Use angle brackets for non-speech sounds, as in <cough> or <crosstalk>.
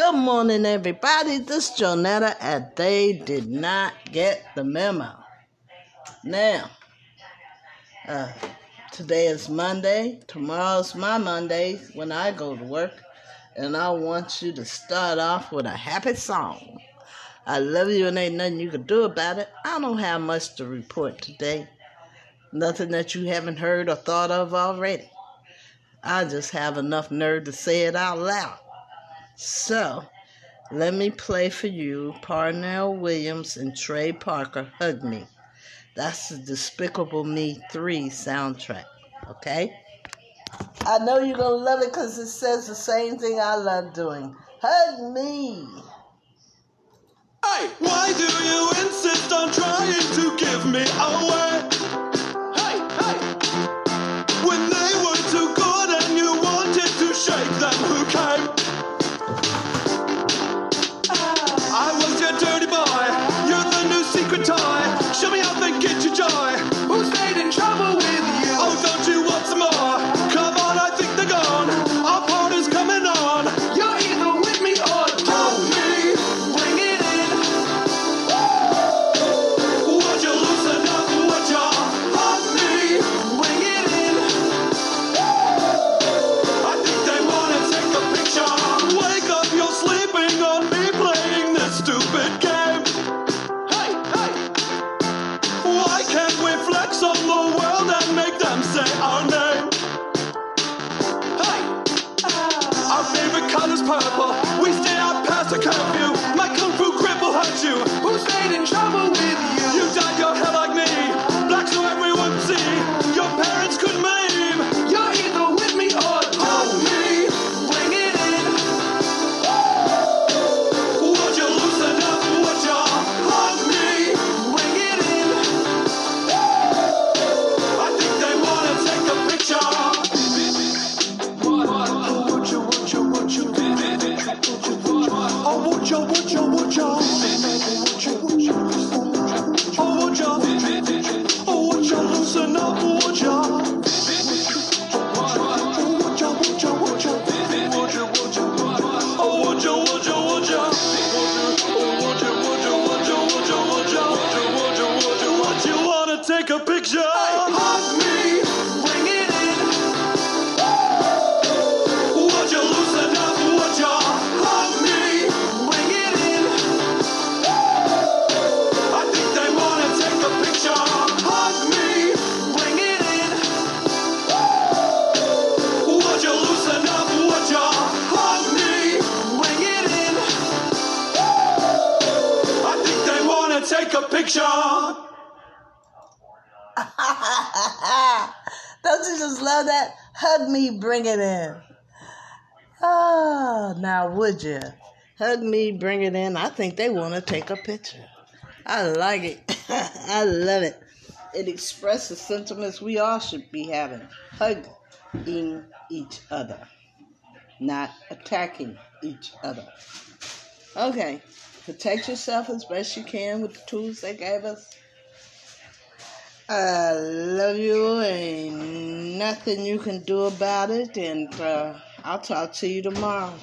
Good morning, everybody. This is Jonetta, and they did not get the memo. Now, uh, today is Monday. Tomorrow's my Monday when I go to work, and I want you to start off with a happy song. I love you, and ain't nothing you can do about it. I don't have much to report today. Nothing that you haven't heard or thought of already. I just have enough nerve to say it out loud. So, let me play for you Pharrell Williams and Trey Parker Hug Me. That's the Despicable Me 3 soundtrack, okay? I know you're going to love it because it says the same thing I love doing. Hug me. Hey, why do you out past the you, would you wanna take a picture? Take a picture. <laughs> Don't you just love that? Hug me, bring it in. Oh, now would you? Hug me, bring it in. I think they want to take a picture. I like it. <laughs> I love it. It expresses sentiments we all should be having. Hugging each other, not attacking each other. Okay, protect yourself as best you can with the tools they gave us. I love you. and nothing you can do about it. And uh, I'll talk to you tomorrow.